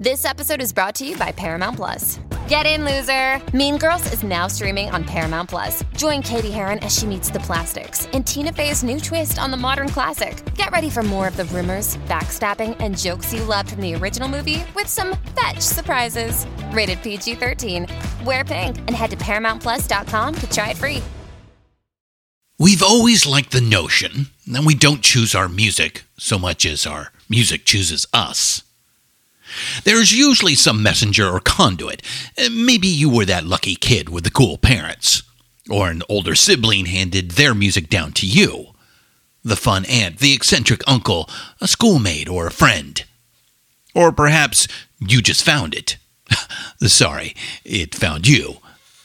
This episode is brought to you by Paramount Plus. Get in, loser! Mean Girls is now streaming on Paramount Plus. Join Cady Heron as she meets the plastics in Tina Fey's new twist on the modern classic. Get ready for more of the rumors, backstabbing, and jokes you loved from the original movie with some fetch surprises. Rated PG 13. Wear pink and head to ParamountPlus.com to try it free. We've always liked the notion that we don't choose our music so much as our music chooses us. There's usually some messenger or conduit. Uh, Maybe you were that lucky kid with the cool parents, or an older sibling handed their music down to you. The fun aunt, the eccentric uncle, a schoolmate, or a friend. Or perhaps you just found it. Sorry, it found you.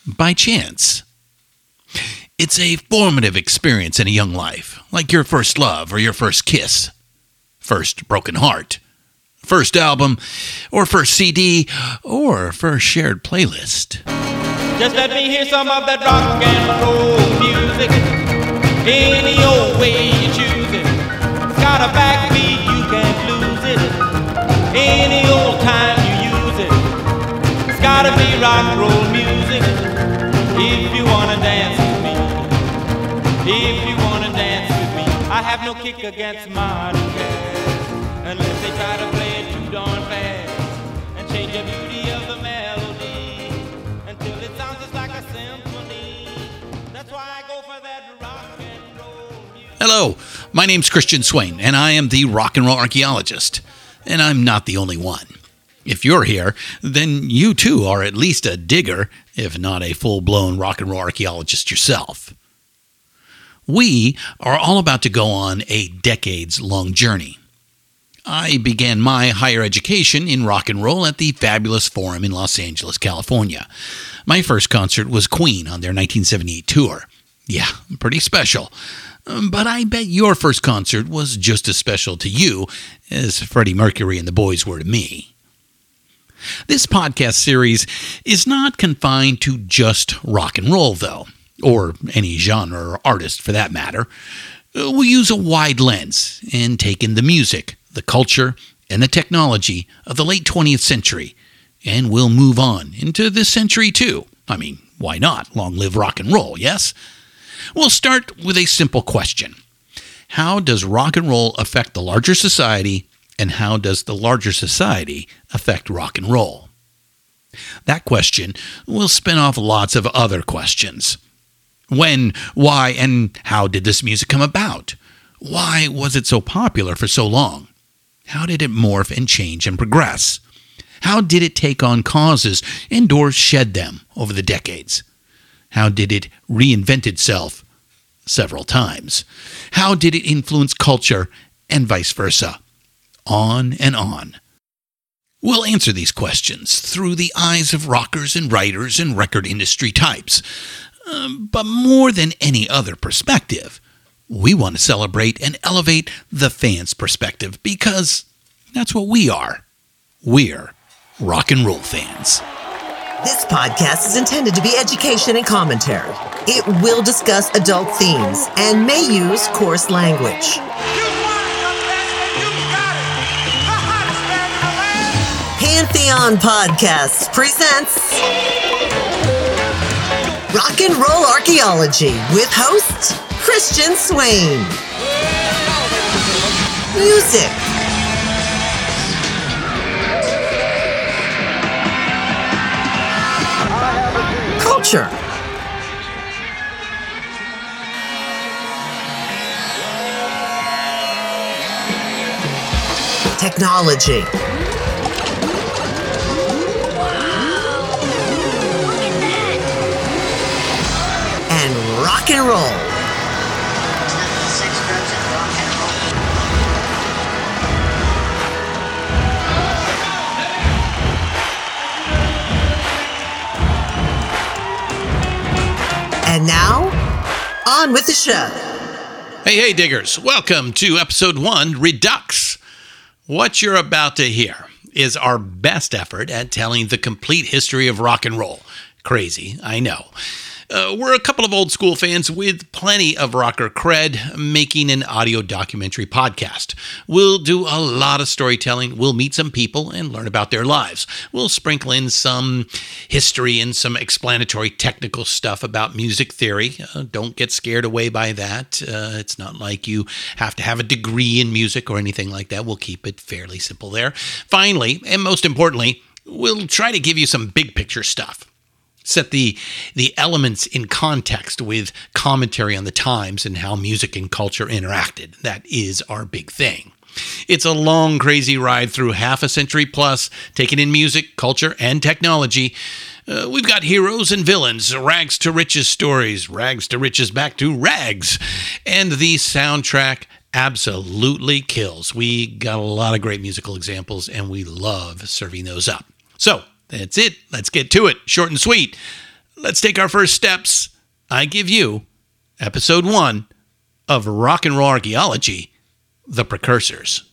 By chance. It's a formative experience in a young life, like your first love or your first kiss, first broken heart, first album, or first CD, or first shared playlist. Just let me hear some of that rock and roll music. Any old way you choose it. It's got a backbeat, you can't lose it. Any old time you use it. It's gotta be rock and roll music. If you wanna dance with me. If you wanna dance with me. I have no kick against. Unless they try to Hello, my name's Christian Swain, and I am the rock and roll archaeologist. And I'm not the only one. If you're here, then you too are at least a digger, if not a full blown rock and roll archaeologist yourself. We are all about to go on a decades long journey. I began my higher education in rock and roll at the Fabulous Forum in Los Angeles, California. My first concert was Queen on their 1978 tour. Yeah, pretty special. Um, But I bet your first concert was just as special to you as Freddie Mercury and the boys were to me. This podcast series is not confined to just rock and roll, though, or any genre or artist for that matter. Uh, We'll use a wide lens and take in the music, the culture, and the technology of the late 20th century, and we'll move on into this century too. I mean, why not? Long live rock and roll, yes? We'll start with a simple question How does rock and roll affect the larger society, and how does the larger society affect rock and roll? That question will spin off lots of other questions. When, why, and how did this music come about? Why was it so popular for so long? How did it morph and change and progress? How did it take on causes and or shed them over the decades? How did it reinvent itself several times? How did it influence culture and vice versa? On and on. We'll answer these questions through the eyes of rockers and writers and record industry types. Um, but more than any other perspective, we want to celebrate and elevate the fan's perspective because that's what we are. We're rock and roll fans. This podcast is intended to be education and commentary. It will discuss adult themes and may use coarse language. Pantheon Podcasts presents Rock and Roll Archaeology with host Christian Swain. Music. Technology. And rock and roll. And now, on with the show. Hey, hey, diggers. Welcome to episode one Redux. What you're about to hear is our best effort at telling the complete history of rock and roll. Crazy, I know. Uh, we're a couple of old school fans with plenty of rocker cred making an audio documentary podcast. We'll do a lot of storytelling. We'll meet some people and learn about their lives. We'll sprinkle in some history and some explanatory technical stuff about music theory. Uh, don't get scared away by that. Uh, it's not like you have to have a degree in music or anything like that. We'll keep it fairly simple there. Finally, and most importantly, we'll try to give you some big picture stuff set the the elements in context with commentary on the times and how music and culture interacted. That is our big thing. It's a long, crazy ride through half a century plus, taking in music, culture, and technology. Uh, we've got heroes and villains, rags to riches stories, rags to riches back to rags, and the soundtrack absolutely kills. We got a lot of great musical examples, and we love serving those up. So, that's it. Let's get to it. Short and sweet. Let's take our first steps. I give you episode one of Rock and Roll Archaeology The Precursors.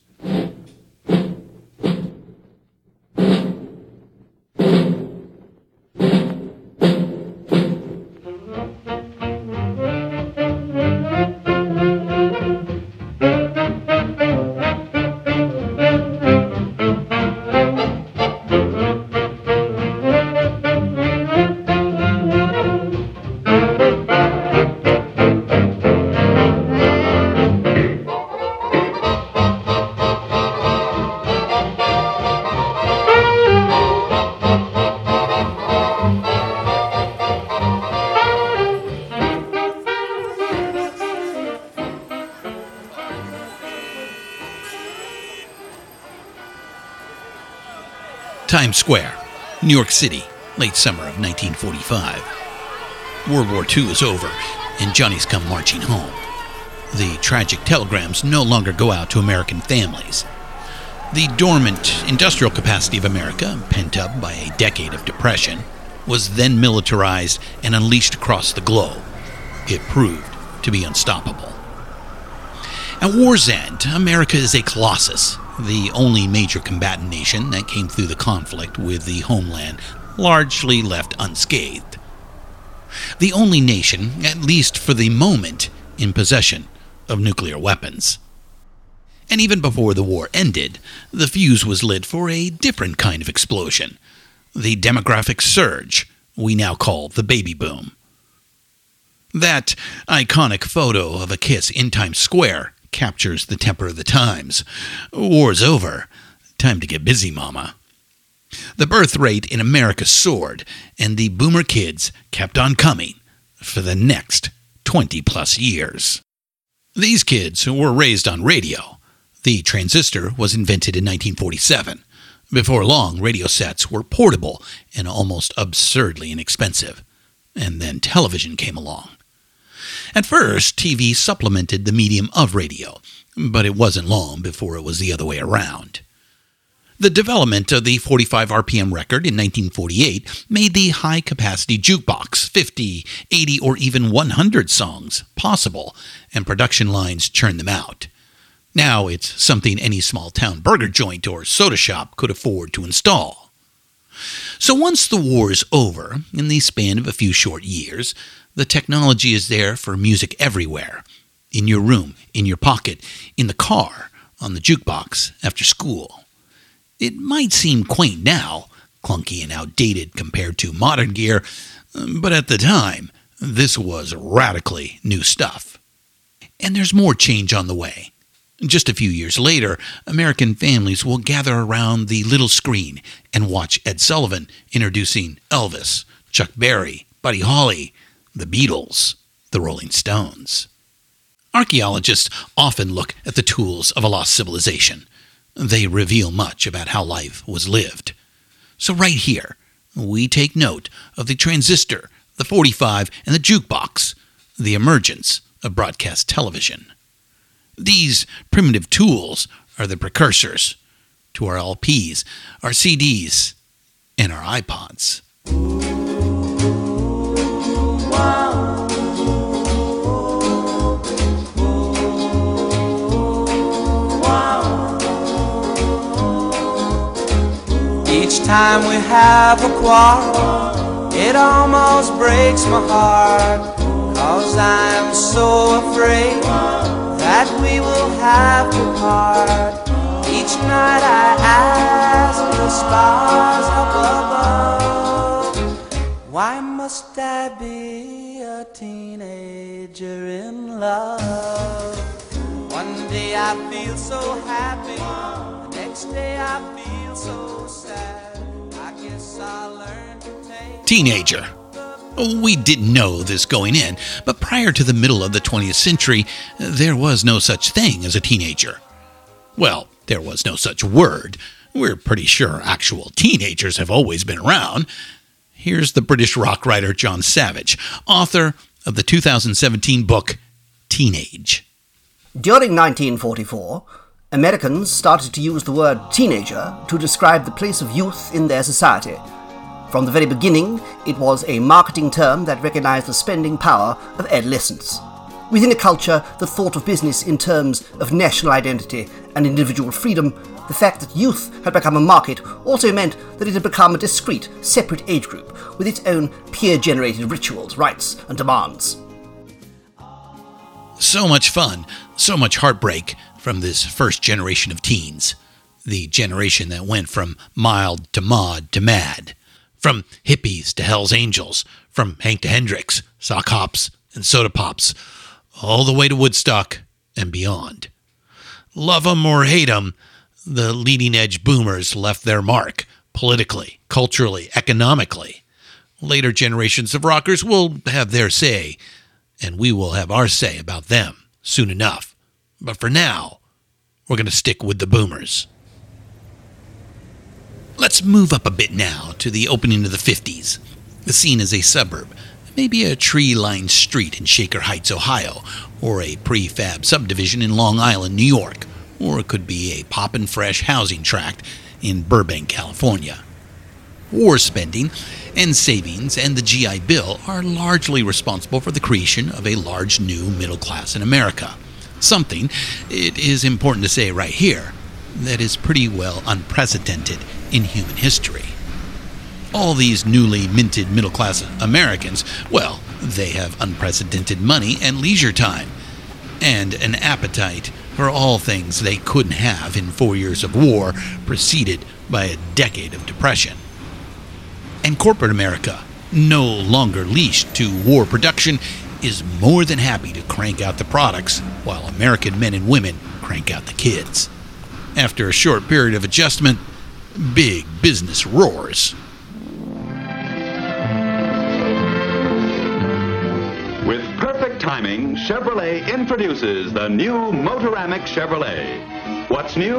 New York City, late summer of 1945. World War II is over, and Johnny's come marching home. The tragic telegrams no longer go out to American families. The dormant industrial capacity of America, pent up by a decade of depression, was then militarized and unleashed across the globe. It proved to be unstoppable. At war's end, America is a colossus, the only major combatant nation that came through the conflict with the homeland largely left unscathed. The only nation, at least for the moment, in possession of nuclear weapons. And even before the war ended, the fuse was lit for a different kind of explosion the demographic surge we now call the baby boom. That iconic photo of a kiss in Times Square captures the temper of the times. War's over. Time to get busy, Mama. The birth rate in America soared, and the boomer kids kept on coming for the next 20 plus years. These kids were raised on radio. The transistor was invented in 1947. Before long, radio sets were portable and almost absurdly inexpensive. And then television came along. At first, TV supplemented the medium of radio, but it wasn't long before it was the other way around. The development of the 45 RPM record in 1948 made the high capacity jukebox, 50, 80, or even 100 songs, possible, and production lines churned them out. Now it's something any small town burger joint or soda shop could afford to install. So once the war is over, in the span of a few short years, the technology is there for music everywhere in your room, in your pocket, in the car, on the jukebox, after school. It might seem quaint now, clunky and outdated compared to modern gear, but at the time, this was radically new stuff. And there's more change on the way. Just a few years later, American families will gather around the little screen and watch Ed Sullivan introducing Elvis, Chuck Berry, Buddy Holly, the Beatles, the Rolling Stones. Archaeologists often look at the tools of a lost civilization. They reveal much about how life was lived. So, right here, we take note of the transistor, the 45, and the jukebox, the emergence of broadcast television. These primitive tools are the precursors to our LPs, our CDs, and our iPods. Each time we have a quarrel, It almost breaks my heart, cause I'm so afraid that we will have to part. Each night I ask the stars up above, why must I be a teenager in love? One day I feel so happy, the next day I feel so sad. I guess learn to take. Teenager. Oh, we didn't know this going in, but prior to the middle of the 20th century, there was no such thing as a teenager. Well, there was no such word. We're pretty sure actual teenagers have always been around. Here's the British rock writer John Savage, author of the 2017 book Teenage. During 1944, Americans started to use the word teenager to describe the place of youth in their society. From the very beginning, it was a marketing term that recognized the spending power of adolescents. Within a culture that thought of business in terms of national identity and individual freedom, the fact that youth had become a market also meant that it had become a discrete, separate age group with its own peer generated rituals, rights, and demands. So much fun, so much heartbreak from this first generation of teens. The generation that went from mild to mod to mad. From hippies to Hell's Angels. From Hank to Hendrix, sock hops, and soda pops. All the way to Woodstock and beyond. Love 'em or hate 'em, the leading edge boomers left their mark politically, culturally, economically. Later generations of rockers will have their say, and we will have our say about them soon enough. But for now, we're going to stick with the boomers. Let's move up a bit now to the opening of the 50s. The scene is a suburb, maybe a tree lined street in Shaker Heights, Ohio, or a prefab subdivision in Long Island, New York, or it could be a poppin' fresh housing tract in Burbank, California. War spending and savings and the GI Bill are largely responsible for the creation of a large new middle class in America. Something, it is important to say right here, that is pretty well unprecedented in human history. All these newly minted middle class Americans, well, they have unprecedented money and leisure time, and an appetite for all things they couldn't have in four years of war, preceded by a decade of depression. And corporate America, no longer leashed to war production, is more than happy to crank out the products while American men and women crank out the kids. After a short period of adjustment, big business roars. Timing, Chevrolet introduces the new Motoramic Chevrolet. What's new?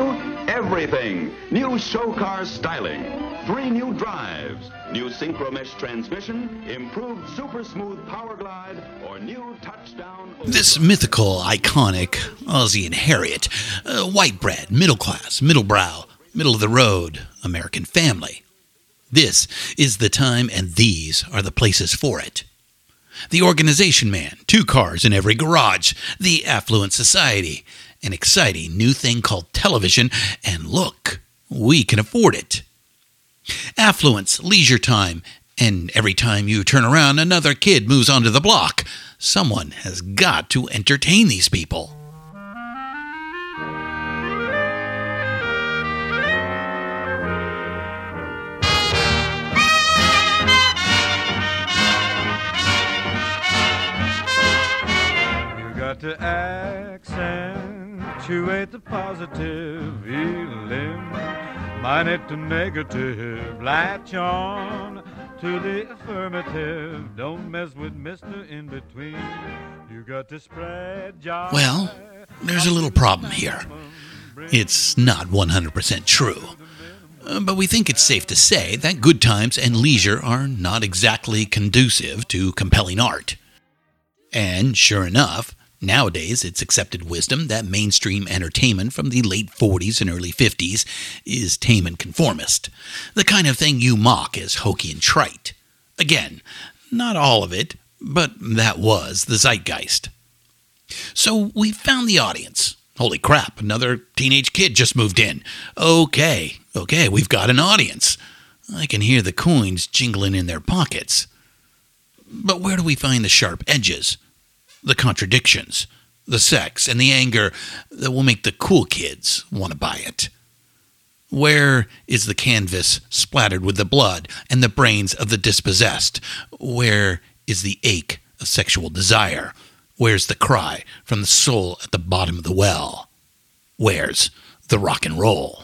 Everything. New show car styling. Three new drives. New synchromesh transmission, improved super smooth power glide, or new touchdown. This mythical, iconic Ozzie and Harriet, uh, white bread, middle class, middle brow, middle of the road, American family. This is the time, and these are the places for it. The organization man, two cars in every garage, the affluent society, an exciting new thing called television, and look, we can afford it. Affluence, leisure time, and every time you turn around, another kid moves onto the block. Someone has got to entertain these people. Got to accentuate the positive minus the negative. Latch on to the affirmative. Don't mess with Mister In Between. You got to spread joy. Well, there's a little problem here. It's not 100% true. But we think it's safe to say that good times and leisure are not exactly conducive to compelling art. And sure enough, nowadays it's accepted wisdom that mainstream entertainment from the late 40s and early 50s is tame and conformist. The kind of thing you mock as hokey and trite. Again, not all of it, but that was the zeitgeist. So we found the audience. Holy crap, another teenage kid just moved in. Okay, okay, we've got an audience. I can hear the coins jingling in their pockets. But where do we find the sharp edges, the contradictions, the sex, and the anger that will make the cool kids want to buy it? Where is the canvas splattered with the blood and the brains of the dispossessed? Where is the ache of sexual desire? Where's the cry from the soul at the bottom of the well? Where's the rock and roll?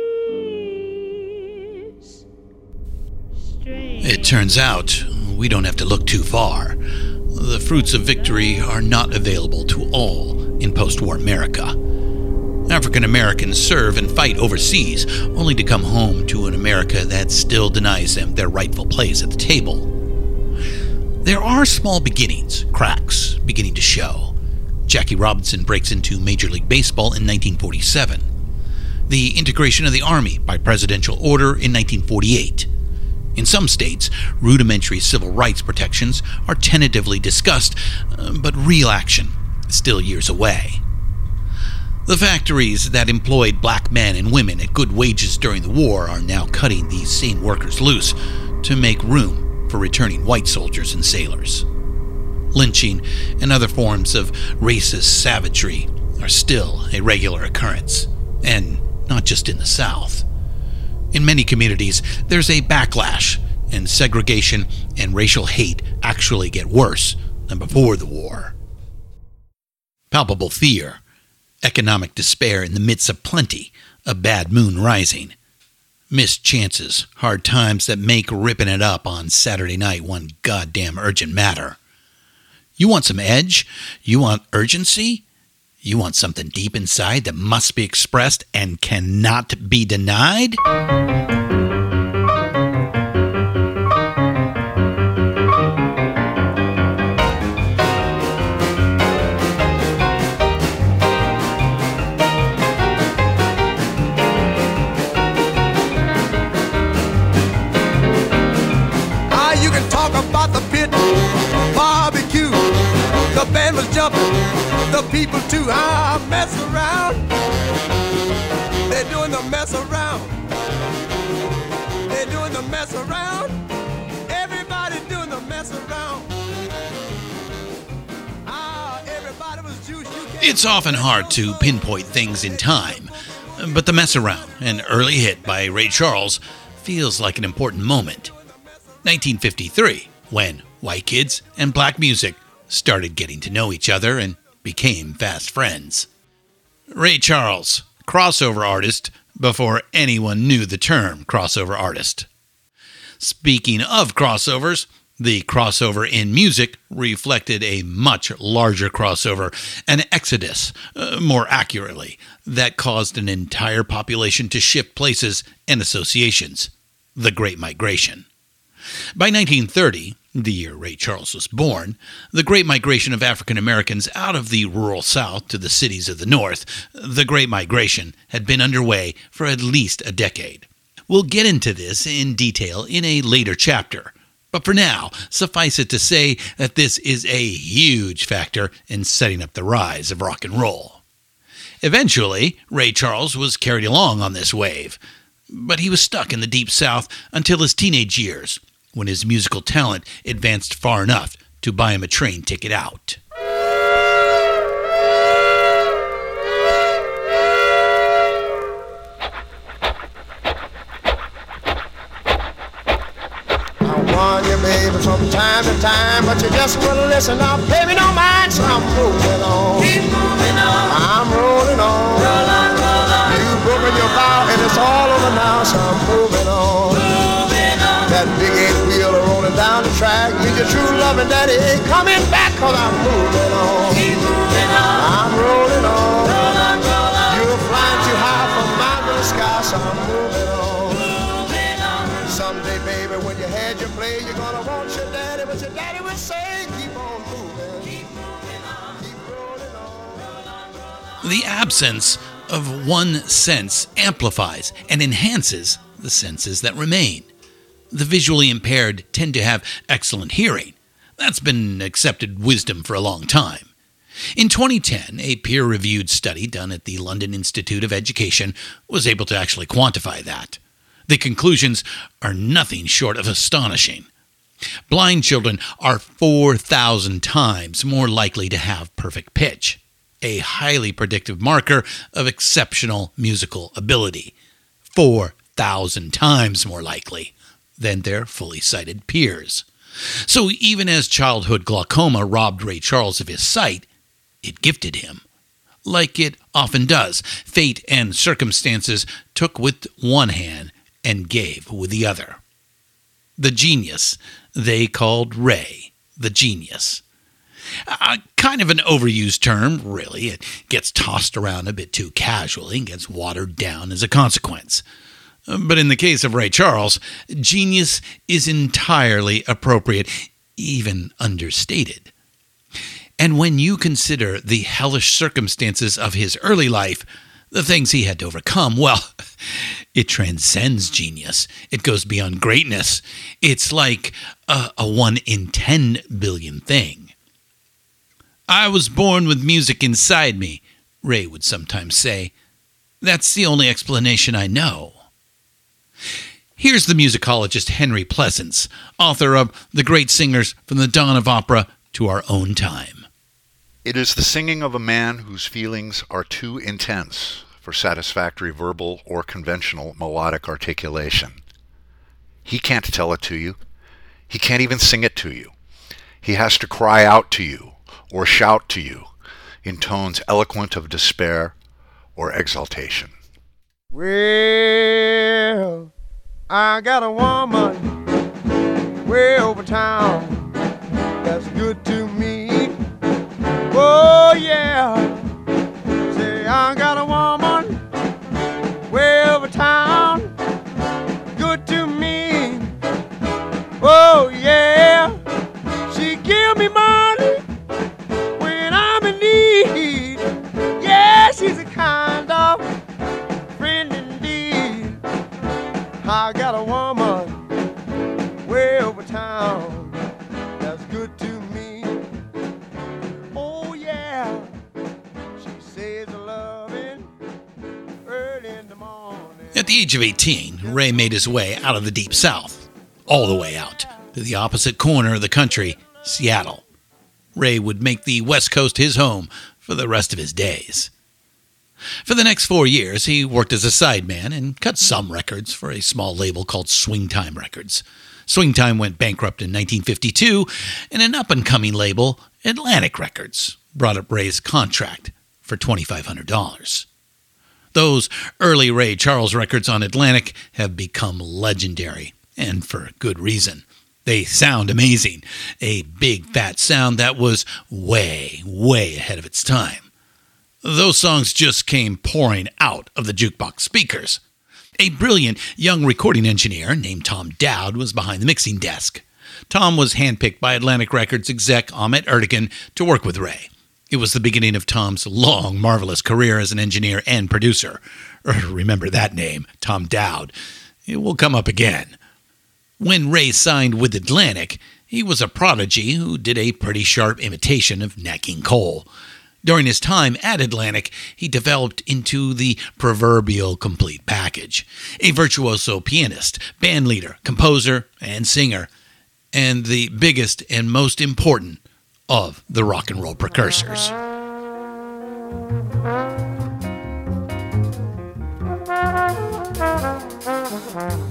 It turns out we don't have to look too far. The fruits of victory are not available to all in post war America. African Americans serve and fight overseas only to come home to an America that still denies them their rightful place at the table. There are small beginnings, cracks beginning to show. Jackie Robinson breaks into Major League Baseball in 1947. The integration of the Army by presidential order in 1948. In some states, rudimentary civil rights protections are tentatively discussed, uh, but real action is still years away. The factories that employed black men and women at good wages during the war are now cutting these same workers loose to make room for returning white soldiers and sailors. Lynching and other forms of racist savagery are still a regular occurrence, and not just in the South. In many communities, there's a backlash, and segregation and racial hate actually get worse than before the war. Palpable fear, economic despair in the midst of plenty, a bad moon rising. Missed chances, hard times that make ripping it up on Saturday night one goddamn urgent matter. You want some edge? You want urgency? You want something deep inside that must be expressed and cannot be denied? Ah, you can talk about the pit, barbecue. The band was jumping, people too. Ah, mess around. They're doing the mess around. They're doing the mess around. Everybody doing the mess around. Ah, everybody was juice. It's often hard to pinpoint things in time, but the mess around, an early hit by Ray Charles, feels like an important moment. 1953, when white kids and black music started getting to know each other and became fast friends. Ray Charles, crossover artist before anyone knew the term crossover artist. Speaking of crossovers, the crossover in music reflected a much larger crossover, an exodus, uh, more accurately, that caused an entire population to shift places and associations the Great Migration. By 1930, the year Ray Charles was born, the Great Migration of African Americans out of the rural South to the cities of the North, the Great Migration, had been underway for at least a decade. We'll get into this in detail in a later chapter. But for now, suffice it to say that this is a huge factor in setting up the rise of rock and roll. Eventually, Ray Charles was carried along on this wave, but he was stuck in the Deep South until his teenage years, when his musical talent advanced far enough to buy him a train ticket out. I warn you, baby, from time to time, but you just wouldn't listen. Now, pay me no mind, so I'm moving on. Keep moving on. I'm rolling on. Roll on, roll on. You broken your vow, and it's all house, I'm moving on. That big eight wheel rolling down the track. Need your true loving daddy ain't coming back, cause I'm moving on. I'm rolling on. You're flying too high for my little sky, so I'm moving on. Someday, baby, when you had your play, you're gonna want your daddy, but your daddy would say, keep on moving. Keep rolling on. The absence of one sense amplifies and enhances the senses that remain. The visually impaired tend to have excellent hearing. That's been accepted wisdom for a long time. In 2010, a peer reviewed study done at the London Institute of Education was able to actually quantify that. The conclusions are nothing short of astonishing. Blind children are 4,000 times more likely to have perfect pitch, a highly predictive marker of exceptional musical ability. 4,000 times more likely than their fully sighted peers. So even as childhood glaucoma robbed Ray Charles of his sight, it gifted him. Like it often does, fate and circumstances took with one hand and gave with the other. The genius they called Ray the genius. A kind of an overused term, really. It gets tossed around a bit too casually and gets watered down as a consequence. But in the case of Ray Charles, genius is entirely appropriate, even understated. And when you consider the hellish circumstances of his early life, the things he had to overcome, well, it transcends genius. It goes beyond greatness. It's like a, a one in 10 billion thing. I was born with music inside me, Ray would sometimes say. That's the only explanation I know. Here's the musicologist Henry Pleasants, author of The Great Singers from the Dawn of Opera to Our Own Time. It is the singing of a man whose feelings are too intense for satisfactory verbal or conventional melodic articulation. He can't tell it to you. He can't even sing it to you. He has to cry out to you or shout to you in tones eloquent of despair or exaltation. Well, I got a woman way over town that's good to me. Oh, yeah. Say, I got a woman way over town good to me. Oh, yeah. She give me money when I'm in need. Yeah, she's a kind I got a woman way over town that's good to me. Oh yeah, she says loving early in the morning. At the age of 18, Ray made his way out of the Deep South, all the way out to the opposite corner of the country, Seattle. Ray would make the West Coast his home for the rest of his days. For the next four years, he worked as a sideman and cut some records for a small label called Swingtime Records. Swingtime went bankrupt in 1952, and an up and coming label, Atlantic Records, brought up Ray's contract for $2,500. Those early Ray Charles records on Atlantic have become legendary, and for good reason. They sound amazing. A big fat sound that was way, way ahead of its time. Those songs just came pouring out of the jukebox speakers. A brilliant young recording engineer named Tom Dowd was behind the mixing desk. Tom was handpicked by Atlantic Records exec Ahmet Ertegun to work with Ray. It was the beginning of Tom's long, marvelous career as an engineer and producer. Er, remember that name, Tom Dowd. It will come up again. When Ray signed with Atlantic, he was a prodigy who did a pretty sharp imitation of Nat Cole. During his time at Atlantic, he developed into the proverbial complete package a virtuoso pianist, bandleader, composer, and singer, and the biggest and most important of the rock and roll precursors.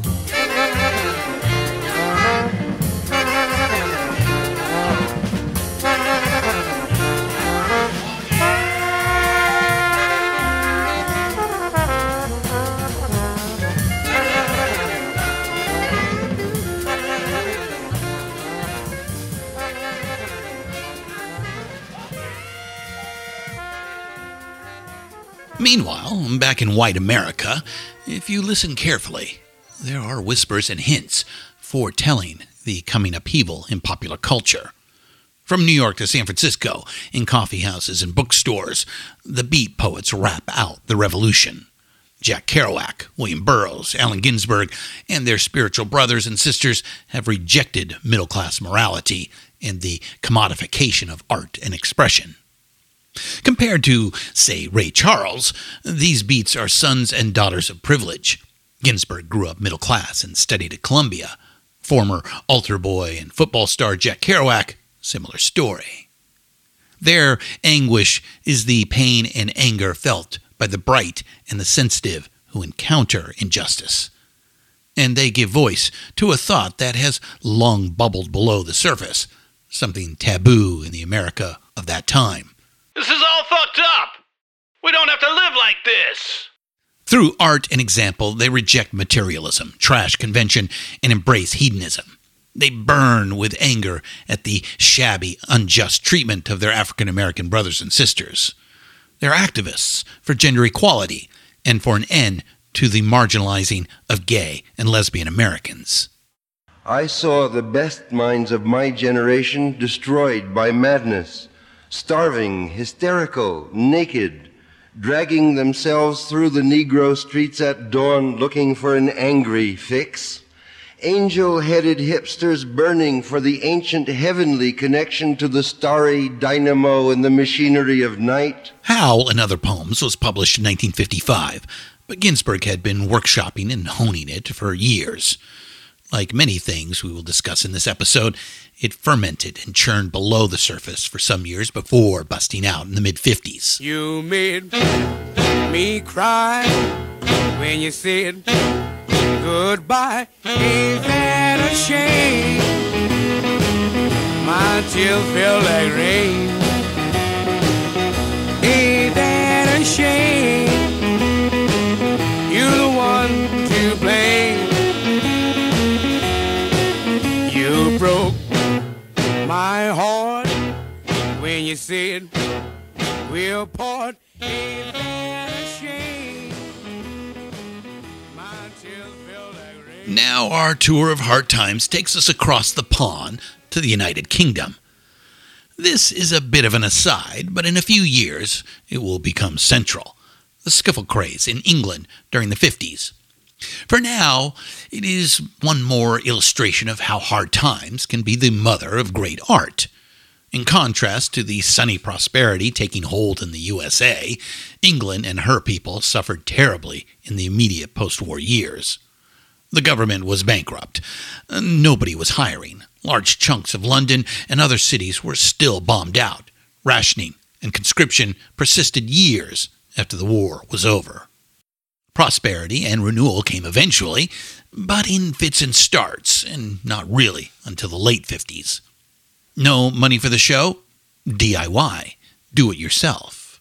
Meanwhile, back in white America, if you listen carefully, there are whispers and hints foretelling the coming upheaval in popular culture. From New York to San Francisco, in coffee houses and bookstores, the beat poets rap out the revolution. Jack Kerouac, William Burroughs, Allen Ginsberg, and their spiritual brothers and sisters have rejected middle class morality and the commodification of art and expression. Compared to, say, Ray Charles, these beats are sons and daughters of privilege. Ginsberg grew up middle class and studied at Columbia. Former altar boy and football star Jack Kerouac, similar story. Their anguish is the pain and anger felt by the bright and the sensitive who encounter injustice. And they give voice to a thought that has long bubbled below the surface, something taboo in the America of that time. This is all fucked up. We don't have to live like this. Through art and example, they reject materialism, trash convention, and embrace hedonism. They burn with anger at the shabby, unjust treatment of their African American brothers and sisters. They're activists for gender equality and for an end to the marginalizing of gay and lesbian Americans. I saw the best minds of my generation destroyed by madness, starving, hysterical, naked, dragging themselves through the Negro streets at dawn looking for an angry fix angel headed hipsters burning for the ancient heavenly connection to the starry dynamo and the machinery of night. Howl and Other Poems was published in 1955, but Ginsberg had been workshopping and honing it for years. Like many things we will discuss in this episode, it fermented and churned below the surface for some years before busting out in the mid 50s. You made me cry when you said goodbye. Ain't that a shame? My tears feel like rain. Ain't that a shame? My heart when you we'll part. Now, our tour of hard times takes us across the pond to the United Kingdom. This is a bit of an aside, but in a few years it will become central. The skiffle craze in England during the 50s. For now, it is one more illustration of how hard times can be the mother of great art. In contrast to the sunny prosperity taking hold in the USA, England and her people suffered terribly in the immediate post war years. The government was bankrupt. Nobody was hiring. Large chunks of London and other cities were still bombed out. Rationing and conscription persisted years after the war was over. Prosperity and renewal came eventually, but in fits and starts, and not really until the late 50s. No money for the show? DIY. Do it yourself.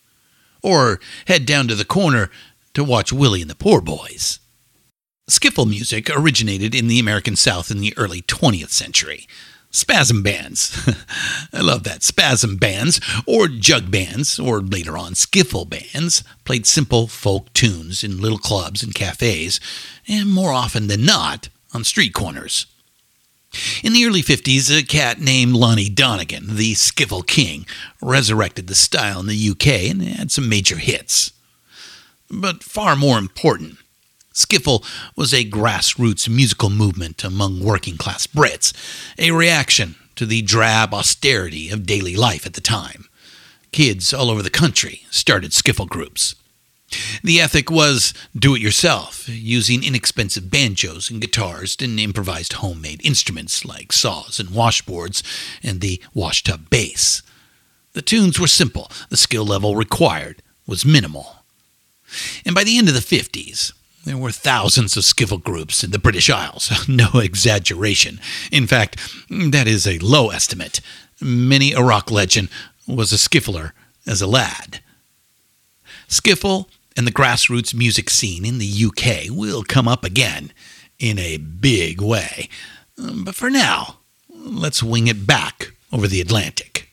Or head down to the corner to watch Willie and the Poor Boys. Skiffle music originated in the American South in the early 20th century. Spasm bands. I love that. Spasm bands, or jug bands, or later on skiffle bands, played simple folk tunes in little clubs and cafes, and more often than not, on street corners. In the early 50s, a cat named Lonnie Donegan, the Skiffle King, resurrected the style in the UK and had some major hits. But far more important, Skiffle was a grassroots musical movement among working class Brits, a reaction to the drab austerity of daily life at the time. Kids all over the country started skiffle groups. The ethic was do it yourself, using inexpensive banjos and guitars and improvised homemade instruments like saws and washboards and the washtub bass. The tunes were simple, the skill level required was minimal. And by the end of the 50s, there were thousands of skiffle groups in the British Isles. No exaggeration. In fact, that is a low estimate. Many a rock legend was a skiffler as a lad. Skiffle and the grassroots music scene in the UK will come up again in a big way. But for now, let's wing it back over the Atlantic.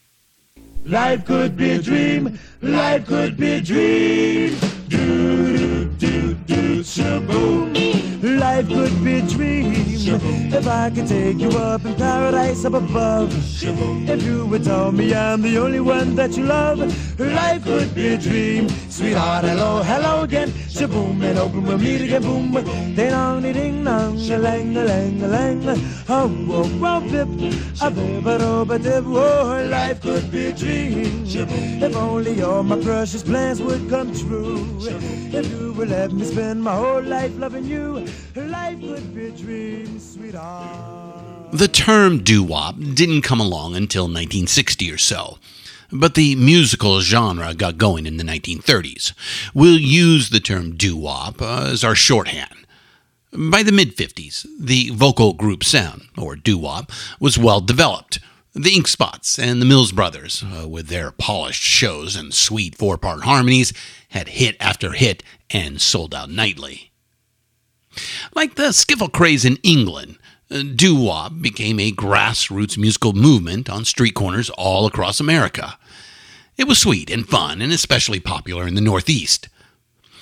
Life could be a dream, life could be a dream. Do, do, do, do shaboom. Life could be a if I could take you up in paradise up above. If you would tell me I'm the only one that you love, life could be a dream. Sweetheart, hello, hello again. Shaboom, and open we'll meet again. Boom, ding dong, ding dong, a lang, a lang, a lang. Oh, oh, oh, pip, a bip, a dip. Oh, life could be a dream. If only all my precious plans would come true. If you would let me spend my whole life loving you, life could be a dream. The term doo wop didn't come along until 1960 or so, but the musical genre got going in the 1930s. We'll use the term doo wop uh, as our shorthand. By the mid 50s, the vocal group sound, or doo wop, was well developed. The Ink Spots and the Mills Brothers, uh, with their polished shows and sweet four part harmonies, had hit after hit and sold out nightly. Like the skiffle craze in England, uh, doo wop became a grassroots musical movement on street corners all across America. It was sweet and fun, and especially popular in the Northeast.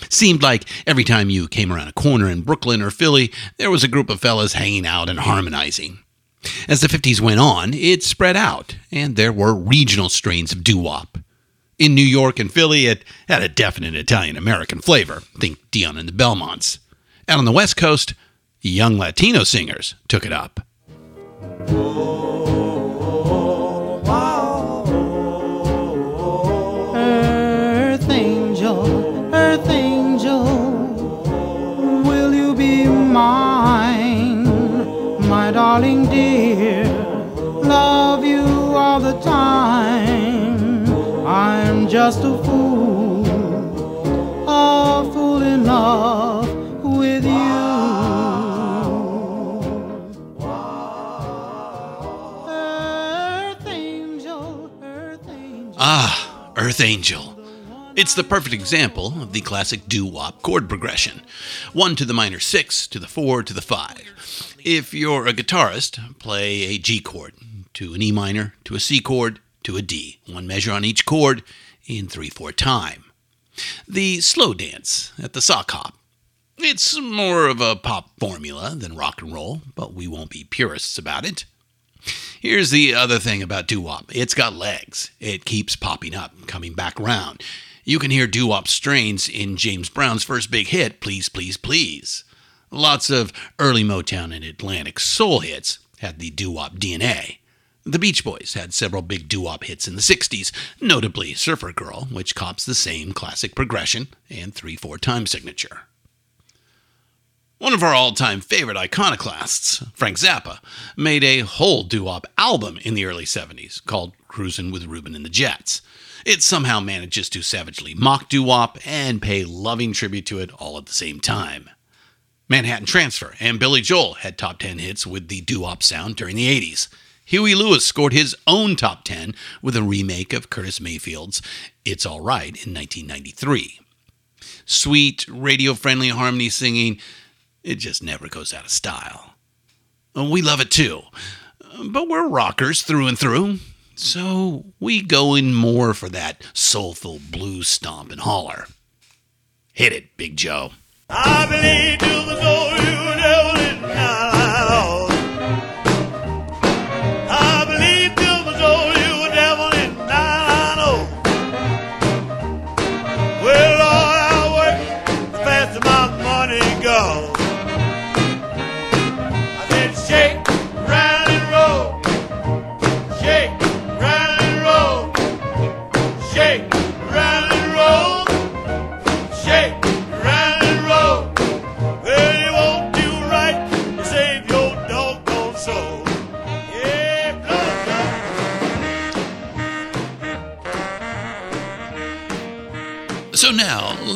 Seemed like every time you came around a corner in Brooklyn or Philly, there was a group of fellas hanging out and harmonizing. As the 50s went on, it spread out, and there were regional strains of doo wop. In New York and Philly, it had a definite Italian American flavor. Think Dion and the Belmonts. And on the West Coast, young Latino singers took it up. Earth angel, earth angel, will you be mine, my darling dear? Love you all the time. I'm just a It's the perfect example of the classic doo wop chord progression 1 to the minor 6, to the 4, to the 5. If you're a guitarist, play a G chord, to an E minor, to a C chord, to a D, one measure on each chord in 3 4 time. The slow dance at the sock hop. It's more of a pop formula than rock and roll, but we won't be purists about it. Here's the other thing about doo wop it's got legs. It keeps popping up, coming back around. You can hear doo wop strains in James Brown's first big hit, Please, Please, Please. Lots of early Motown and Atlantic soul hits had the doo wop DNA. The Beach Boys had several big doo wop hits in the 60s, notably Surfer Girl, which cops the same classic progression and 3 4 time signature. One of our all time favorite iconoclasts, Frank Zappa, made a whole doo wop album in the early 70s called Cruisin' with Ruben and the Jets. It somehow manages to savagely mock doo wop and pay loving tribute to it all at the same time. Manhattan Transfer and Billy Joel had top 10 hits with the doo wop sound during the 80s. Huey Lewis scored his own top 10 with a remake of Curtis Mayfield's It's All Right in 1993. Sweet, radio friendly harmony singing, it just never goes out of style. We love it too, but we're rockers through and through, so we go in more for that soulful blues stomp and holler. Hit it, Big Joe.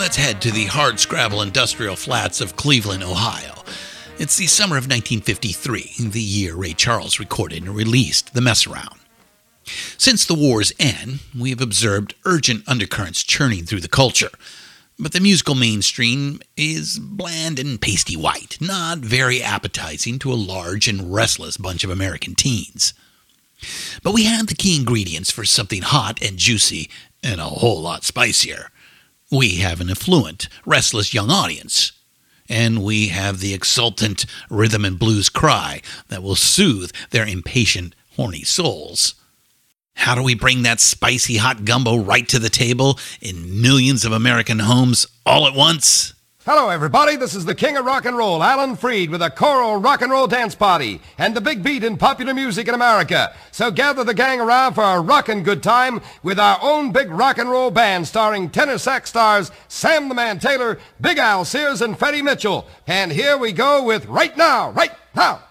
Let's head to the hardscrabble industrial flats of Cleveland, Ohio. It's the summer of 1953, the year Ray Charles recorded and released The Mess Around. Since the war's end, we have observed urgent undercurrents churning through the culture, but the musical mainstream is bland and pasty white, not very appetizing to a large and restless bunch of American teens. But we had the key ingredients for something hot and juicy and a whole lot spicier We have an affluent, restless young audience. And we have the exultant rhythm and blues cry that will soothe their impatient, horny souls. How do we bring that spicy hot gumbo right to the table in millions of American homes all at once? Hello, everybody. This is the king of rock and roll, Alan Freed, with a choral rock and roll dance party and the big beat in popular music in America. So gather the gang around for a rockin' good time with our own big rock and roll band starring tenor sax stars Sam the Man Taylor, Big Al Sears, and Freddie Mitchell. And here we go with Right Now, Right Now.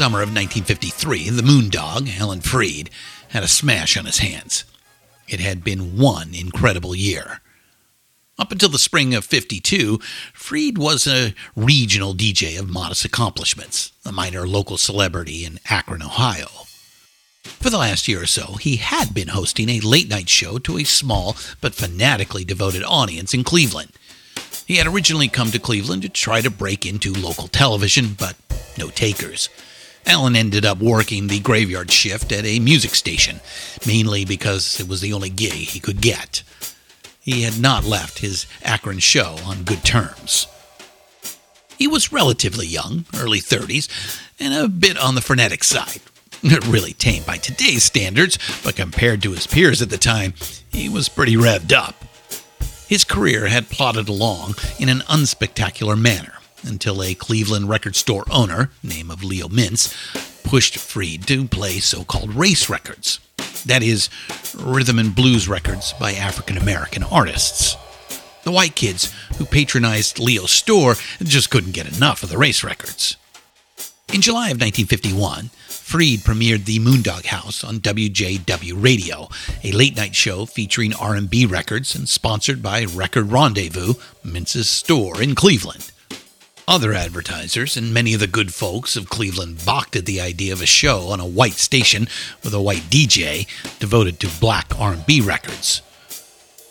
Summer of 1953, the Moondog, Alan Freed, had a smash on his hands. It had been one incredible year. Up until the spring of 52, Freed was a regional DJ of modest accomplishments, a minor local celebrity in Akron, Ohio. For the last year or so, he had been hosting a late night show to a small but fanatically devoted audience in Cleveland. He had originally come to Cleveland to try to break into local television, but no takers. Alan ended up working the graveyard shift at a music station, mainly because it was the only gig he could get. He had not left his Akron show on good terms. He was relatively young, early 30s, and a bit on the frenetic side. Not really tame by today's standards, but compared to his peers at the time, he was pretty revved up. His career had plodded along in an unspectacular manner until a Cleveland record store owner, name of Leo Mintz, pushed Freed to play so called race records. That is, rhythm and blues records by African American artists. The white kids who patronized Leo's store just couldn't get enough of the race records. In July of 1951, Freed premiered the Moondog House on WJW Radio, a late-night show featuring R&B records and sponsored by Record Rendezvous, Mintz's store in Cleveland. Other advertisers and many of the good folks of Cleveland balked at the idea of a show on a white station with a white DJ devoted to black R&B records.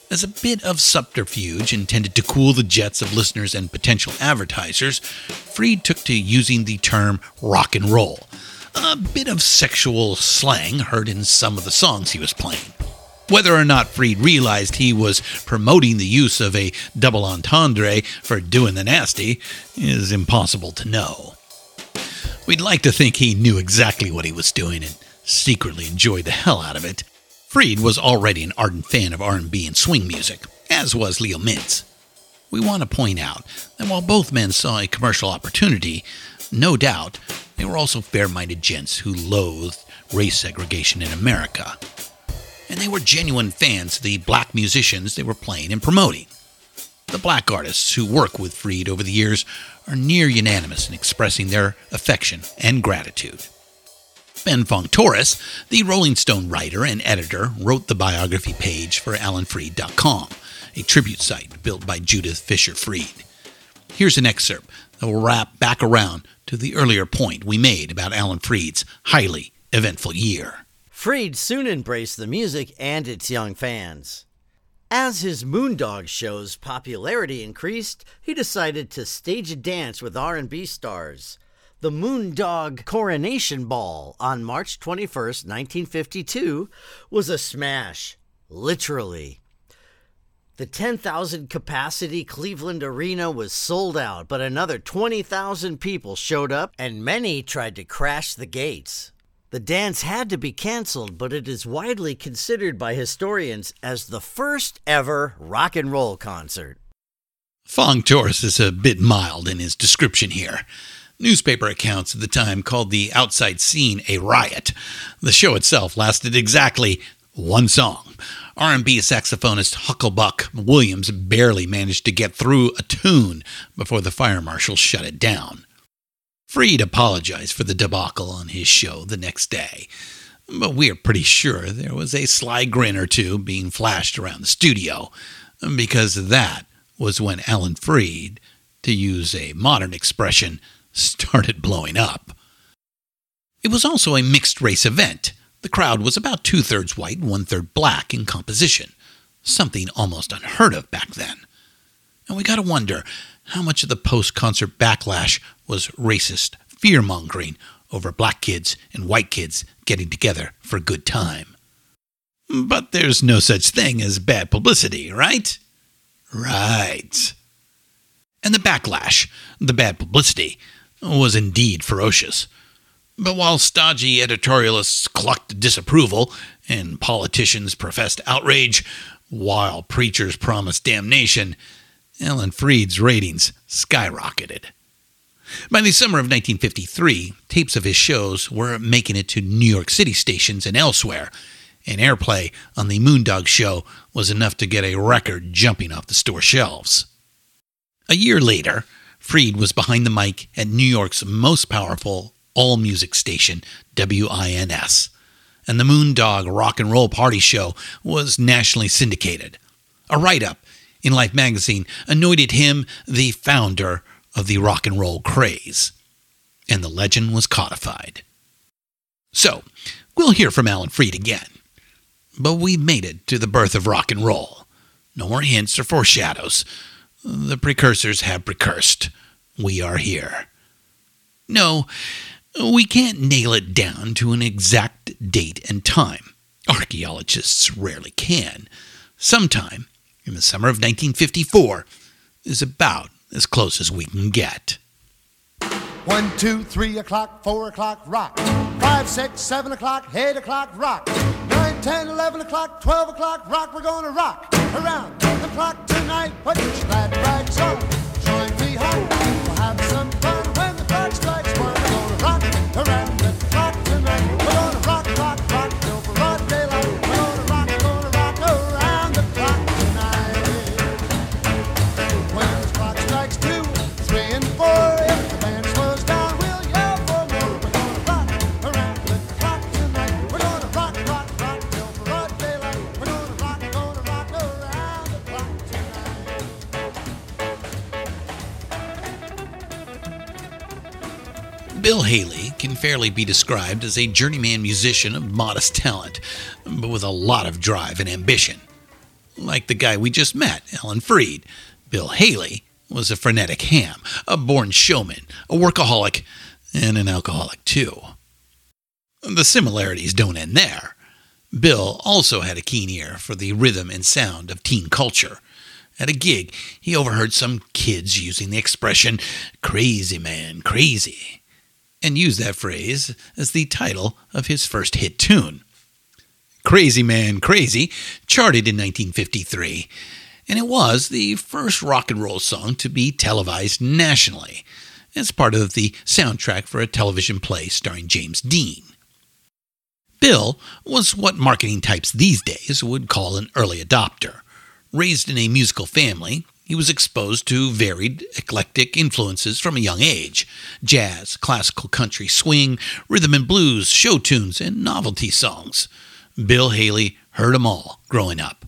As a bit of subterfuge intended to cool the jets of listeners and potential advertisers, Freed took to using the term rock and roll, a bit of sexual slang heard in some of the songs he was playing. Whether or not Freed realized he was promoting the use of a double entendre for doing the nasty is impossible to know. We'd like to think he knew exactly what he was doing and secretly enjoyed the hell out of it. Freed was already an ardent fan of R&B and swing music, as was Leo Mintz. We want to point out that while both men saw a commercial opportunity, no doubt they were also fair-minded gents who loathed race segregation in America and they were genuine fans of the black musicians they were playing and promoting. The black artists who work with Freed over the years are near unanimous in expressing their affection and gratitude. Ben Fong Torres, the Rolling Stone writer and editor, wrote the biography page for AlanFreed.com, a tribute site built by Judith Fisher Freed. Here's an excerpt that will wrap back around to the earlier point we made about Alan Freed's highly eventful year. Freed soon embraced the music and its young fans. As his Moondog show's popularity increased, he decided to stage a dance with R&B stars. The Moondog Coronation Ball on March 21, 1952 was a smash, literally. The 10,000 capacity Cleveland Arena was sold out, but another 20,000 people showed up and many tried to crash the gates. The dance had to be canceled, but it is widely considered by historians as the first ever rock and roll concert. Fong Torres is a bit mild in his description here. Newspaper accounts at the time called the outside scene a riot. The show itself lasted exactly one song. R&B saxophonist Hucklebuck Williams barely managed to get through a tune before the fire marshal shut it down. Freed apologized for the debacle on his show the next day, but we're pretty sure there was a sly grin or two being flashed around the studio, because that was when Alan Freed, to use a modern expression, started blowing up. It was also a mixed race event, The crowd was about two thirds white and one third black in composition, something almost unheard of back then. And we gotta wonder how much of the post concert backlash was racist fear mongering over black kids and white kids getting together for a good time. But there's no such thing as bad publicity, right? Right. And the backlash, the bad publicity, was indeed ferocious. But while stodgy editorialists clucked disapproval and politicians professed outrage, while preachers promised damnation, Alan Freed's ratings skyrocketed. By the summer of 1953, tapes of his shows were making it to New York City stations and elsewhere, and airplay on the Moondog Show was enough to get a record jumping off the store shelves. A year later, Freed was behind the mic at New York's most powerful all music station, WINS, and the Moondog Rock and Roll Party Show was nationally syndicated. A write up in Life magazine anointed him the founder of the rock and roll craze, and the legend was codified. So, we'll hear from Alan Freed again. But we've made it to the birth of rock and roll. No more hints or foreshadows. The precursors have precursed. We are here. No, we can't nail it down to an exact date and time. Archaeologists rarely can. Sometime in the summer of 1954 is about as close as we can get. One, two, three o'clock, four o'clock, rock. Five, six, seven o'clock, eight o'clock, rock. Nine, ten, eleven o'clock, twelve o'clock, rock. We're gonna rock around the clock tonight. Put your glad rags on, Bill Haley can fairly be described as a journeyman musician of modest talent, but with a lot of drive and ambition. Like the guy we just met, Alan Freed, Bill Haley was a frenetic ham, a born showman, a workaholic, and an alcoholic too. The similarities don't end there. Bill also had a keen ear for the rhythm and sound of teen culture. At a gig, he overheard some kids using the expression crazy man, crazy, and used that phrase as the title of his first hit tune. Crazy Man Crazy charted in 1953, and it was the first rock and roll song to be televised nationally as part of the soundtrack for a television play starring James Dean. Bill was what marketing types these days would call an early adopter. Raised in a musical family, he was exposed to varied, eclectic influences from a young age jazz, classical country, swing, rhythm and blues, show tunes, and novelty songs. Bill Haley heard 'em all growing up.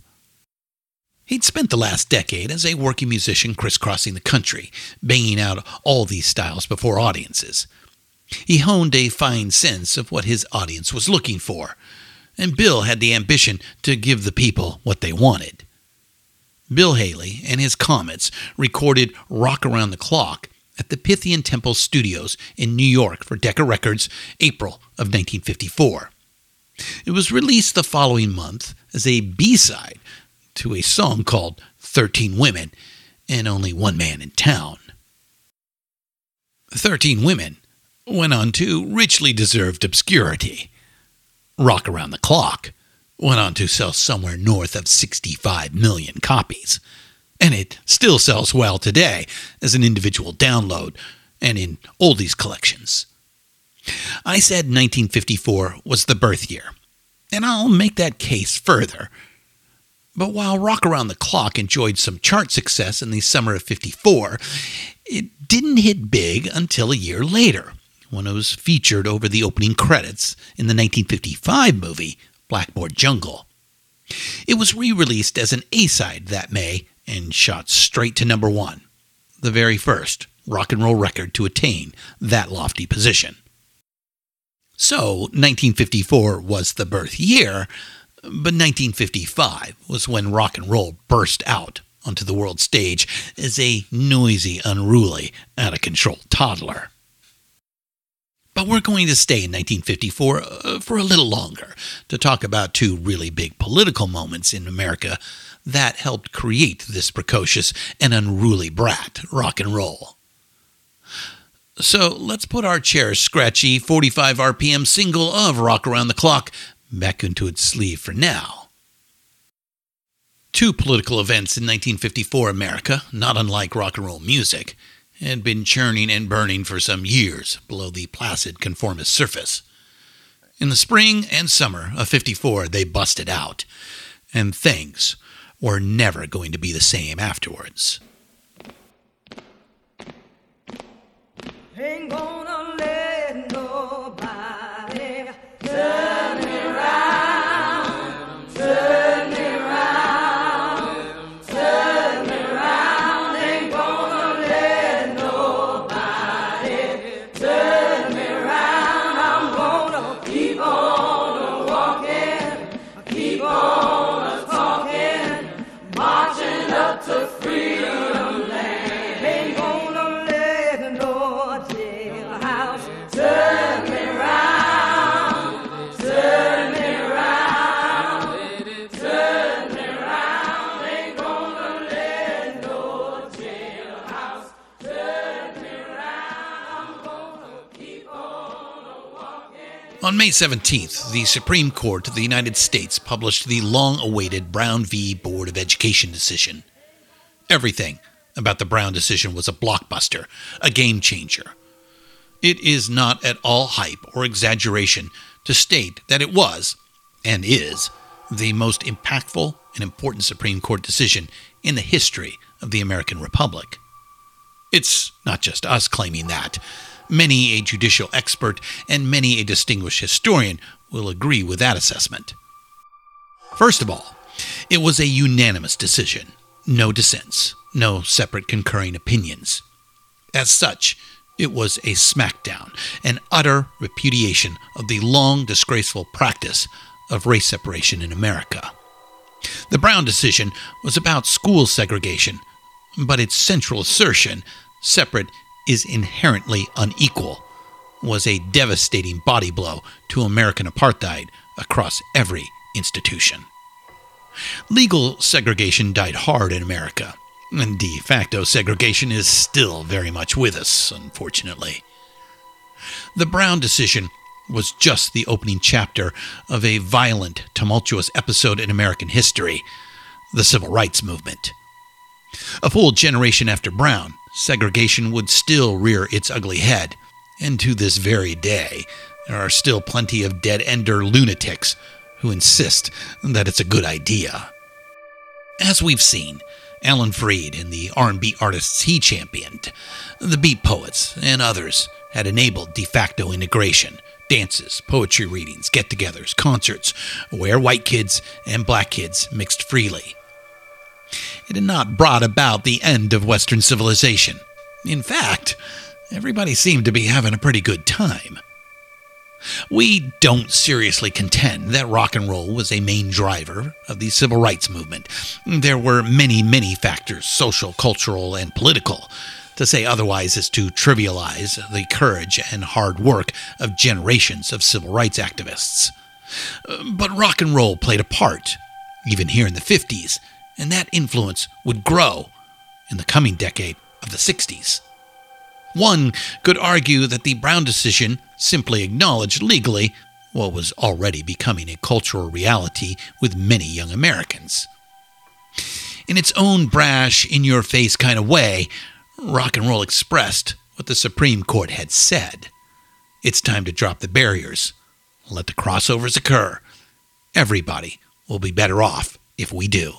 He'd spent the last decade as a working musician crisscrossing the country, banging out all these styles before audiences. He honed a fine sense of what his audience was looking for, and Bill had the ambition to give the people what they wanted. Bill Haley and his Comets recorded Rock Around the Clock at the Pythian Temple Studios in New York for Decca Records, April of 1954. It was released the following month as a B side to a song called 13 Women and Only One Man in Town. 13 Women went on to richly deserved obscurity. Rock Around the Clock went on to sell somewhere north of 65 million copies. And it still sells well today as an individual download and in oldies collections. I said 1954 was the birth year, and I'll make that case further. But while Rock Around the Clock enjoyed some chart success in the summer of 54, it didn't hit big until a year later when it was featured over the opening credits in the 1955 movie Blackboard Jungle. It was re released as an A side that May and shot straight to number one, the very first rock and roll record to attain that lofty position. So 1954 was the birth year, but 1955 was when rock and roll burst out onto the world stage as a noisy, unruly, out of control toddler. But we're going to stay in 1954 uh, for a little longer to talk about two really big political moments in America that helped create this precocious and unruly brat, rock and roll. So let's put our chair's scratchy 45 RPM single of Rock Around the Clock back into its sleeve for now. Two political events in 1954 America, not unlike rock and roll music, had been churning and burning for some years below the placid conformist surface. In the spring and summer of 54, they busted out, and things were never going to be the same afterwards. On May 17th, the Supreme Court of the United States published the long awaited Brown v. Board of Education decision. Everything about the Brown decision was a blockbuster, a game changer. It is not at all hype or exaggeration to state that it was, and is, the most impactful and important Supreme Court decision in the history of the American Republic. It's not just us claiming that. Many a judicial expert and many a distinguished historian will agree with that assessment. First of all, it was a unanimous decision. No dissents, no separate concurring opinions. As such, it was a smackdown, an utter repudiation of the long disgraceful practice of race separation in America. The Brown decision was about school segregation, but its central assertion, separate is inherently unequal, was a devastating body blow to American apartheid across every institution. Legal segregation died hard in America, and de facto segregation is still very much with us, unfortunately. The Brown decision was just the opening chapter of a violent, tumultuous episode in American history the Civil Rights Movement. A full generation after Brown, segregation would still rear its ugly head, and to this very day, there are still plenty of dead ender lunatics who insist that it's a good idea. As we've seen, Alan Freed and the R&B artists he championed, the beat poets and others had enabled de facto integration, dances, poetry readings, get-togethers, concerts, where white kids and black kids mixed freely. It had not brought about the end of Western civilization. In fact, everybody seemed to be having a pretty good time. We don't seriously contend that rock and roll was a main driver of the civil rights movement. There were many, many factors, social, cultural, and political. To say otherwise is to trivialize the courage and hard work of generations of civil rights activists. But rock and roll played a part, even here in the 50s, and that influence would grow in the coming decade of the 60s. One could argue that the Brown decision simply acknowledged legally what was already becoming a cultural reality with many young Americans. In its own brash, in your face kind of way, rock and roll expressed what the Supreme Court had said. It's time to drop the barriers, let the crossovers occur. Everybody will be better off if we do.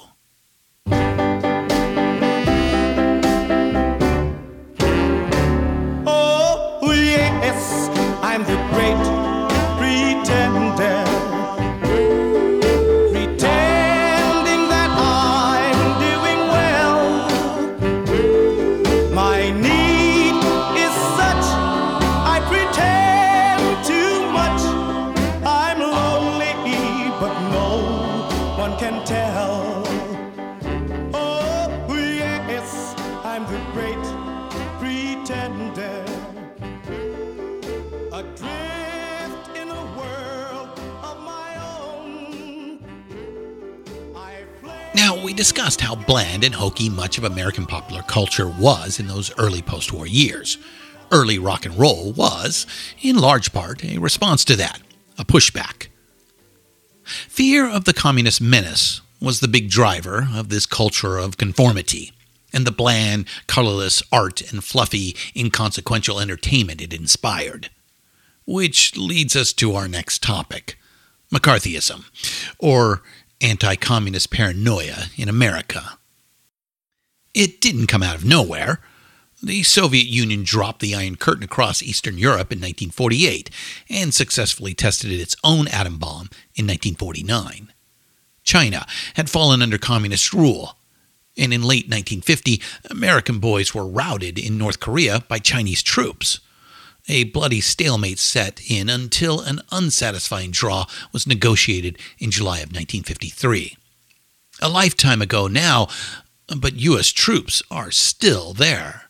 And hokey much of American popular culture was in those early post war years. Early rock and roll was, in large part, a response to that, a pushback. Fear of the communist menace was the big driver of this culture of conformity and the bland, colorless art and fluffy, inconsequential entertainment it inspired. Which leads us to our next topic McCarthyism, or anti communist paranoia in America. It didn't come out of nowhere. The Soviet Union dropped the Iron Curtain across Eastern Europe in 1948 and successfully tested its own atom bomb in 1949. China had fallen under communist rule, and in late 1950, American boys were routed in North Korea by Chinese troops. A bloody stalemate set in until an unsatisfying draw was negotiated in July of 1953. A lifetime ago now, but U.S. troops are still there.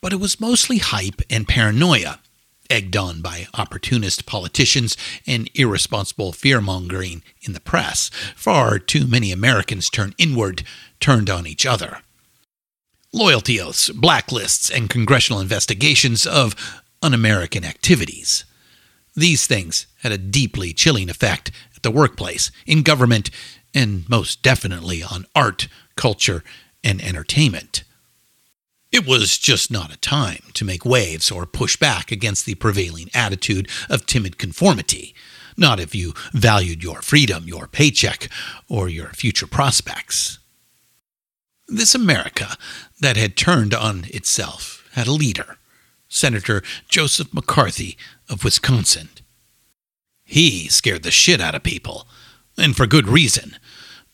But it was mostly hype and paranoia, egged on by opportunist politicians and irresponsible fear mongering in the press. Far too many Americans turned inward, turned on each other loyalty oaths, blacklists, and congressional investigations of un American activities. These things had a deeply chilling effect at the workplace, in government, and most definitely on art, culture, and entertainment. It was just not a time to make waves or push back against the prevailing attitude of timid conformity, not if you valued your freedom, your paycheck, or your future prospects. This America that had turned on itself had a leader, Senator Joseph McCarthy of Wisconsin. He scared the shit out of people, and for good reason.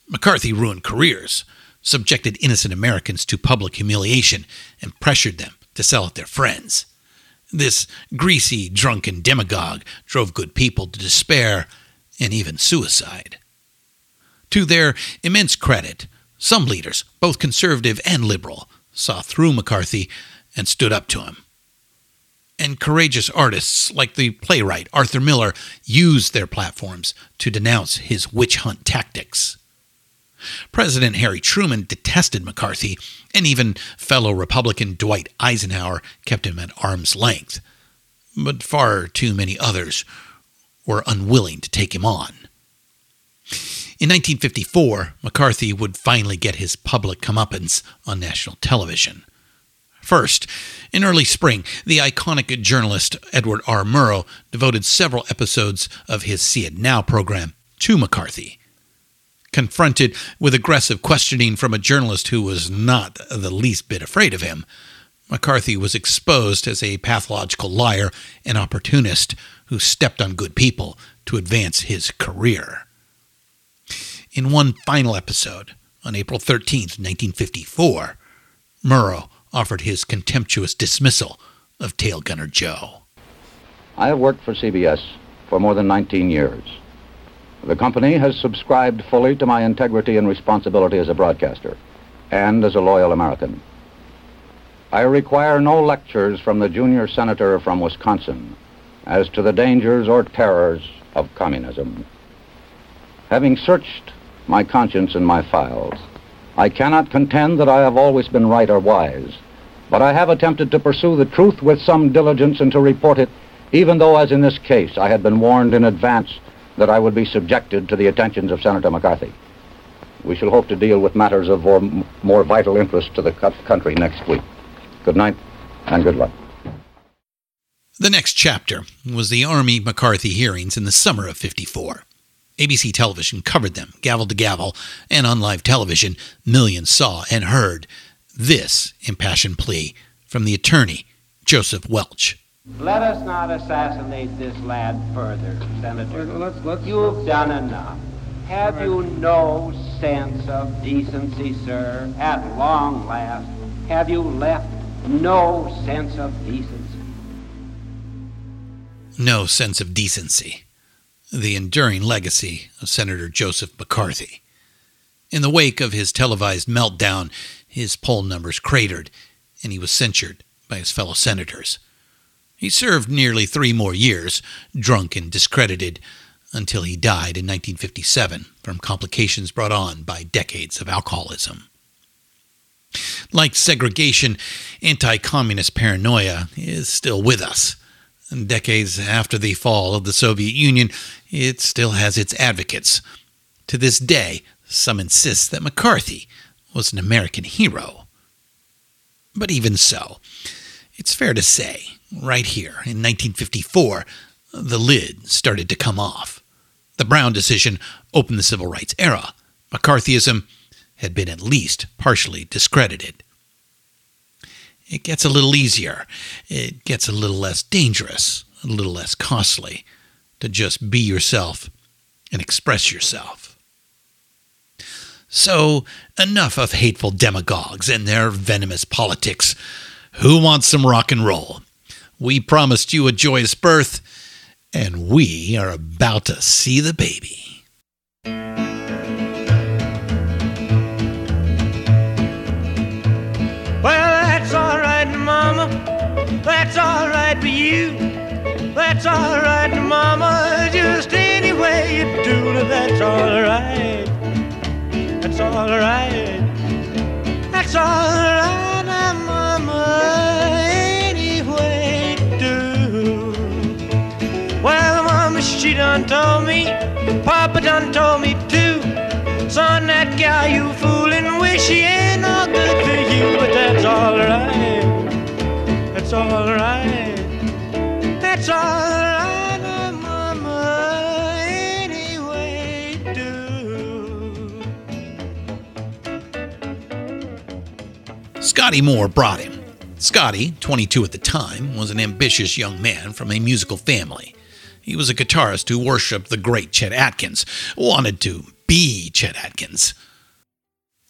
McCarthy ruined careers, subjected innocent Americans to public humiliation, and pressured them to sell out their friends. This greasy, drunken demagogue drove good people to despair and even suicide. To their immense credit, some leaders, both conservative and liberal, saw through McCarthy and stood up to him. And courageous artists like the playwright Arthur Miller used their platforms to denounce his witch hunt tactics. President Harry Truman detested McCarthy, and even fellow Republican Dwight Eisenhower kept him at arm's length. But far too many others were unwilling to take him on. In 1954, McCarthy would finally get his public comeuppance on national television. First, in early spring, the iconic journalist Edward R. Murrow devoted several episodes of his See It Now program to McCarthy. Confronted with aggressive questioning from a journalist who was not the least bit afraid of him, McCarthy was exposed as a pathological liar and opportunist who stepped on good people to advance his career. In one final episode, on April 13, 1954, Murrow offered his contemptuous dismissal of Tail Gunner Joe. I have worked for CBS for more than 19 years. The company has subscribed fully to my integrity and responsibility as a broadcaster and as a loyal American. I require no lectures from the junior senator from Wisconsin as to the dangers or terrors of communism. Having searched my conscience and my files. I cannot contend that I have always been right or wise, but I have attempted to pursue the truth with some diligence and to report it, even though, as in this case, I had been warned in advance that I would be subjected to the attentions of Senator McCarthy. We shall hope to deal with matters of more, vital interest to the country next week. Good night and good luck. The next chapter was the Army McCarthy hearings in the summer of 54. ABC television covered them, gavel to gavel, and on live television, millions saw and heard this impassioned plea from the attorney, Joseph Welch. Let us not assassinate this lad further, Senator. Let's, let's, You've done enough. Have you no sense of decency, sir? At long last, have you left no sense of decency? No sense of decency the enduring legacy of Senator Joseph McCarthy. In the wake of his televised meltdown, his poll numbers cratered, and he was censured by his fellow senators. He served nearly three more years, drunk and discredited, until he died in 1957 from complications brought on by decades of alcoholism. Like segregation, anti communist paranoia is still with us. Decades after the fall of the Soviet Union, it still has its advocates. To this day, some insist that McCarthy was an American hero. But even so, it's fair to say, right here in 1954, the lid started to come off. The Brown decision opened the civil rights era. McCarthyism had been at least partially discredited. It gets a little easier. It gets a little less dangerous, a little less costly to just be yourself and express yourself. So, enough of hateful demagogues and their venomous politics. Who wants some rock and roll? We promised you a joyous birth, and we are about to see the baby. Well, that's all right, Mama. That's all right for you. That's all right, Mama. Just any way you do it, that's all right. That's all right. That's all right, Done told me. Papa done told me too. Son, that gal you fooling with, she ain't no good to you, but that's all right. That's all right. That's all right, Mama. Anyway, do. Scotty Moore brought him. Scotty, 22 at the time, was an ambitious young man from a musical family. He was a guitarist who worshipped the great Chet Atkins, wanted to be Chet Atkins.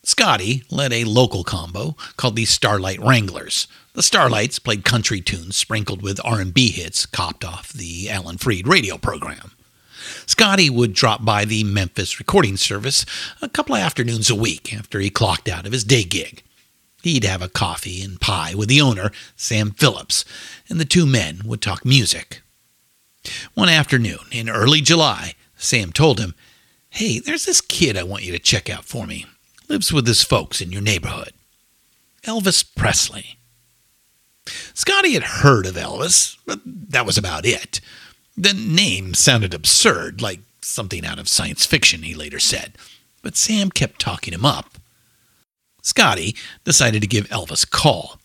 Scotty led a local combo called the Starlight Wranglers. The Starlights played country tunes sprinkled with R&B hits copped off the Alan Freed radio program. Scotty would drop by the Memphis recording service a couple of afternoons a week after he clocked out of his day gig. He'd have a coffee and pie with the owner, Sam Phillips, and the two men would talk music. One afternoon in early July, Sam told him, Hey, there's this kid I want you to check out for me. Lives with his folks in your neighborhood. Elvis Presley. Scotty had heard of Elvis, but that was about it. The name sounded absurd, like something out of science fiction, he later said, but Sam kept talking him up. Scotty decided to give Elvis a call.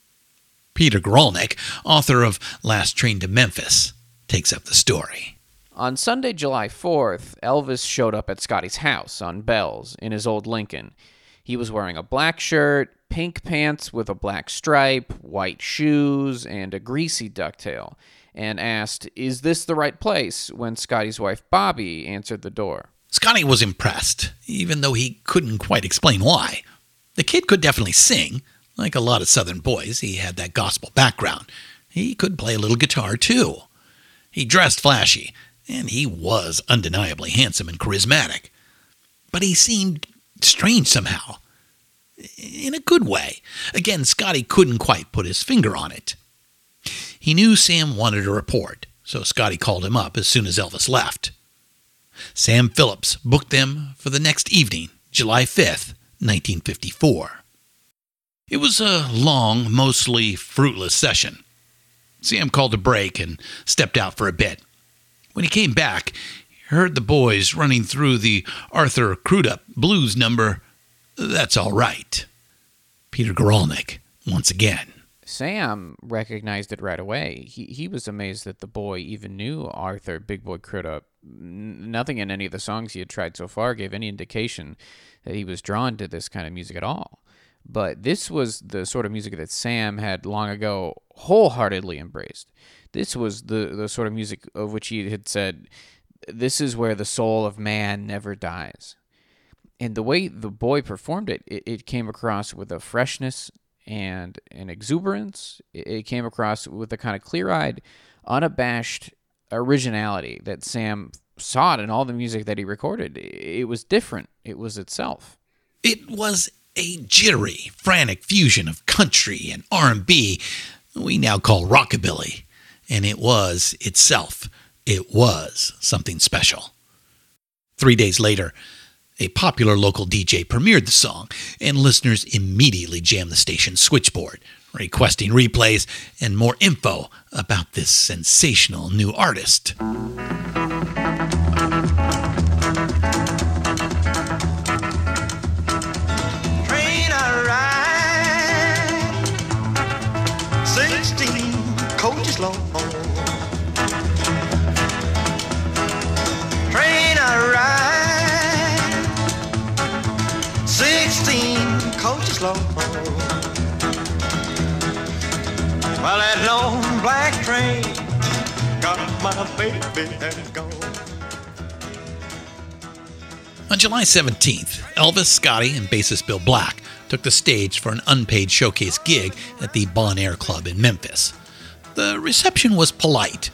Peter Guralnick, author of Last Train to Memphis, takes up the story. On Sunday, July 4th, Elvis showed up at Scotty's house on Belz in his old Lincoln. He was wearing a black shirt, pink pants with a black stripe, white shoes, and a greasy ducktail, and asked, Is this the right place? when Scotty's wife Bobby answered the door. Scotty was impressed, even though he couldn't quite explain why. The kid could definitely sing. Like a lot of Southern boys, he had that gospel background. He could play a little guitar, too. He dressed flashy, and he was undeniably handsome and charismatic. But he seemed strange somehow. In a good way. Again, Scotty couldn't quite put his finger on it. He knew Sam wanted a report, so Scotty called him up as soon as Elvis left. Sam Phillips booked them for the next evening, July 5th, 1954. It was a long, mostly fruitless session. Sam called a break and stepped out for a bit. When he came back, he heard the boys running through the Arthur Crudup blues number, That's All Right. Peter Guralnick, once again. Sam recognized it right away. He he was amazed that the boy even knew Arthur Big Boy Crudup. N- nothing in any of the songs he had tried so far gave any indication that he was drawn to this kind of music at all. But this was the sort of music that Sam had long ago wholeheartedly embraced. This was the, the sort of music of which he had said, This is where the soul of man never dies. And the way the boy performed it, it, it came across with a freshness and an exuberance. It, came across with a kind of clear eyed, unabashed originality that Sam sought in all the music that he recorded. It was different, it was itself. It was a jittery, frantic fusion of country and R&B we now call rockabilly, and it was itself. It was something special. Three days later, a popular local DJ premiered the song, and listeners immediately jammed the station's switchboard, requesting replays and more info about this sensational new artist. Long black train got my baby and gone. On July 17th, Elvis, Scotty, and bassist Bill Black took the stage for an unpaid showcase gig at the Bon Air Club in Memphis. The reception was polite,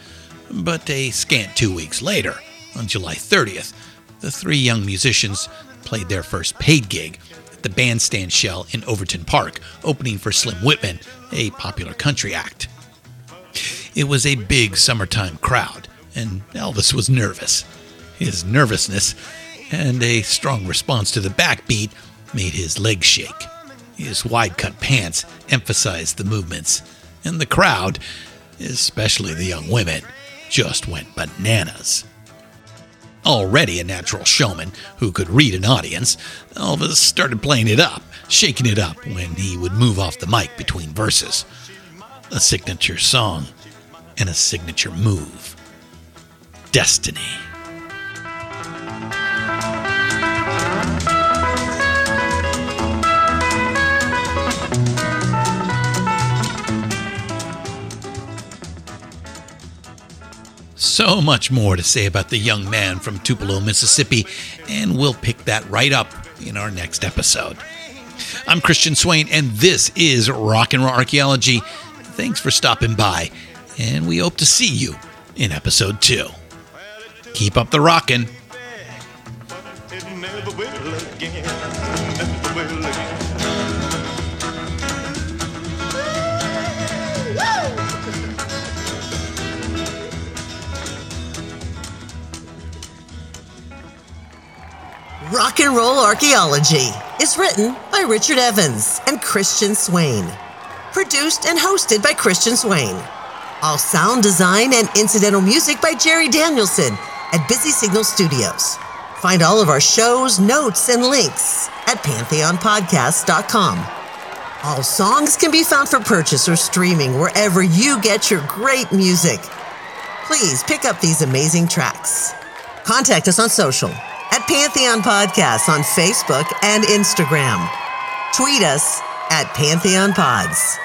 but a scant two weeks later, on July 30th, the three young musicians played their first paid gig at the Bandstand Shell in Overton Park, opening for Slim Whitman, a popular country act. It was a big summertime crowd, and Elvis was nervous. His nervousness and a strong response to the backbeat made his legs shake. His wide cut pants emphasized the movements, and the crowd, especially the young women, just went bananas. Already a natural showman who could read an audience, Elvis started playing it up, shaking it up when he would move off the mic between verses. A signature song and a signature move. Destiny. So much more to say about the young man from Tupelo, Mississippi, and we'll pick that right up in our next episode. I'm Christian Swain, and this is Rock and Roll Archaeology. Thanks for stopping by, and we hope to see you in episode two. Keep up the rockin'. Rock and Roll Archaeology is written by Richard Evans and Christian Swain. Produced and hosted by Christian Swain. All sound design and incidental music by Jerry Danielson at Busy Signal Studios. Find all of our shows, notes, and links at pantheonpodcast.com. All songs can be found for purchase or streaming wherever you get your great music. Please pick up these amazing tracks. Contact us on social at Pantheon Podcasts on Facebook and Instagram. Tweet us at Pantheon Pods.